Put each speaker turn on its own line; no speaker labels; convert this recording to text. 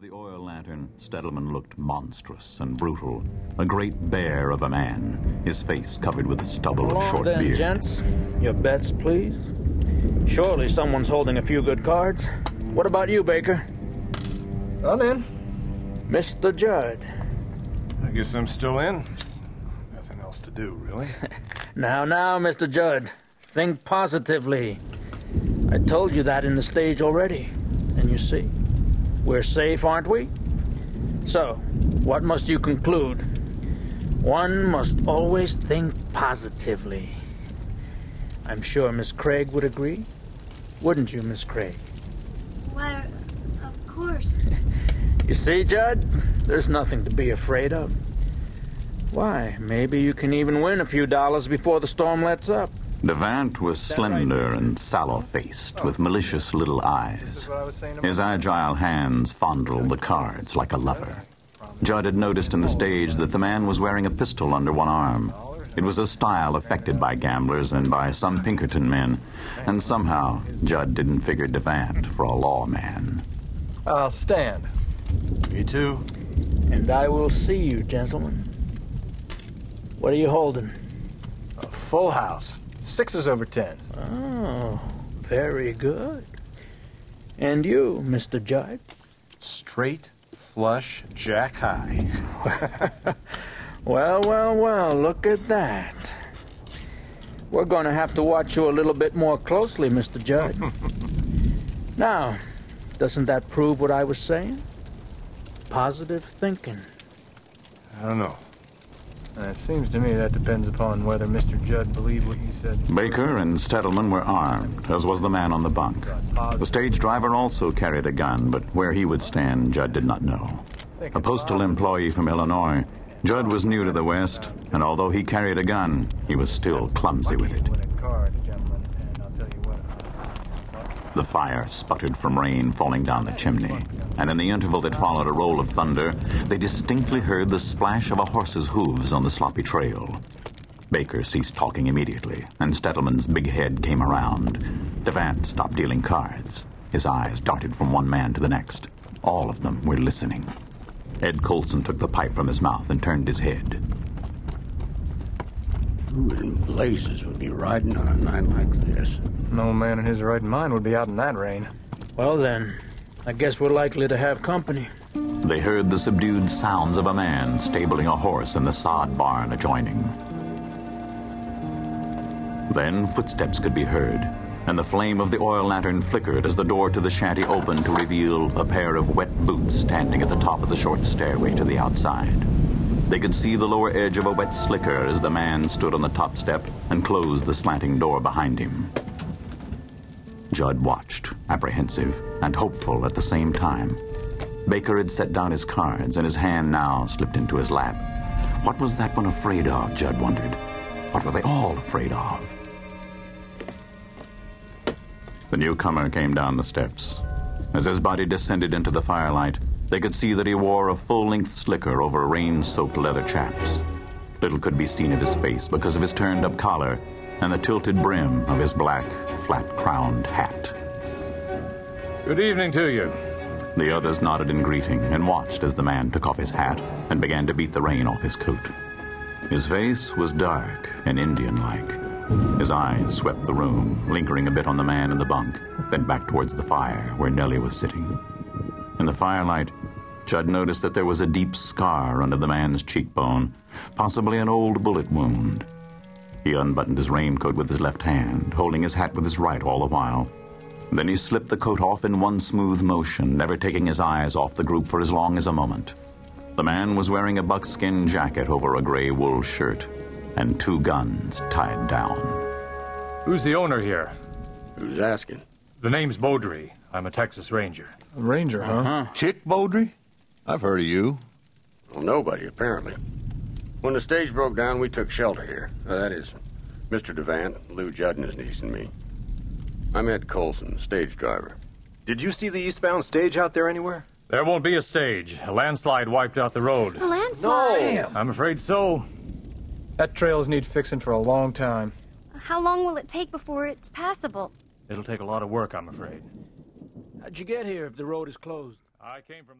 of the oil lantern, Stedelman looked monstrous and brutal. A great bear of a man, his face covered with the stubble
Come
of
along
short
then,
beard.
gents. Your bets, please. Surely someone's holding a few good cards. What about you, Baker?
I'm in.
Mr. Judd.
I guess I'm still in. Nothing else to do, really.
Now, now, Mr. Judd. Think positively. I told you that in the stage already. And you see, we're safe, aren't we? So, what must you conclude? One must always think positively. I'm sure Miss Craig would agree. Wouldn't you, Miss Craig?
Why, of course.
You see, Judd, there's nothing to be afraid of. Why, maybe you can even win a few dollars before the storm lets up.
Devant was slender and sallow faced, oh. with malicious little eyes.
what I was saying about
His agile hands fondled the cards like a lover. Judd had noticed in the stage that the man was wearing a pistol under one arm. It was a style affected by gamblers and by some Pinkerton men, and somehow Judd didn't figure Devant for a lawman.
I'll stand. Me too.
And I will see you, gentlemen. What are you holding?
A full house. Sixes over ten.
Oh, very good. And you, Mr. Judd?
Straight, flush, jack high.
Well, well, well, look at that. We're going to have to watch you a little bit more closely, Mr. Judd. now, doesn't that prove what I was saying? Positive thinking.
I don't know. Uh, it seems to me that depends upon whether Mr. Judd believed what you said.
Baker and Stedelman were armed, as was the man on the bunk. The stage driver also carried a gun, but where he would stand, Judd did not know. A postal employee from Illinois, Judd was new to the West, and although he carried a gun, he was still clumsy with it.
Win a card, gentlemen, and I'll tell you what.
The fire sputtered from rain falling down the chimney, and in the interval that followed a roll of thunder, they distinctly heard the splash of a horse's hooves on the sloppy trail. Baker ceased talking immediately, and Stedelman's big head came around. Devant stopped dealing cards. His eyes darted from one man to the next. All of them were listening. Ed Colson took the pipe from his mouth and turned his head.
Who in blazes would be riding on a night like this?
No man in his right mind would be out in that rain.
Well, then, I guess we're likely to have company.
They heard the subdued sounds of a man stabling a horse in the sod barn adjoining. Then footsteps could be heard, and the flame of the oil lantern flickered as the door to the shanty opened to reveal a pair of wet boots standing at the top of the short stairway to the outside. They could see the lower edge of a wet slicker as the man stood on the top step and closed the slanting door behind him. Judd watched, apprehensive and hopeful at the same time. Baker had set down his cards, and his hand now slipped into his lap. What was that one afraid of, Judd wondered? What were they all afraid of? The newcomer came down the steps. As his body descended into the firelight, they could see that he wore a full length slicker over rain soaked leather chaps. Little could be seen of his face because of his turned up collar and the tilted brim of his black, flat crowned hat.
Good evening to you.
The others nodded in greeting and watched as the man took off his hat and began to beat the rain off his coat. His face was dark and Indian like. His eyes swept the room, lingering a bit on the man in the bunk, then back towards the fire where Nellie was sitting. In the firelight, Judd noticed that there was a deep scar under the man's cheekbone, possibly an old bullet wound. He unbuttoned his raincoat with his left hand, holding his hat with his right all the while. Then he slipped the coat off in one smooth motion, never taking his eyes off the group for as long as a moment. The man was wearing a buckskin jacket over a gray wool shirt and two guns tied down.
Who's the owner here?
Who's asking?
The name's Bowdrie. I'm a Texas Ranger.
A ranger, huh? huh?
Chick Bowdrie? I've heard of you.
Well, nobody, apparently. When the stage broke down, we took shelter here. Uh, that is, Mr. Devant, Lou Judd and his niece and me. I'm Ed Colson, stage driver.
Did you see the eastbound stage out there anywhere?
There won't be a stage. A landslide wiped out the road.
A landslide? No!
I'm afraid so.
That trails need fixing for a long time.
How long will it take before it's passable?
It'll take a lot of work, I'm afraid.
How'd you get here if the road is closed?
I came from the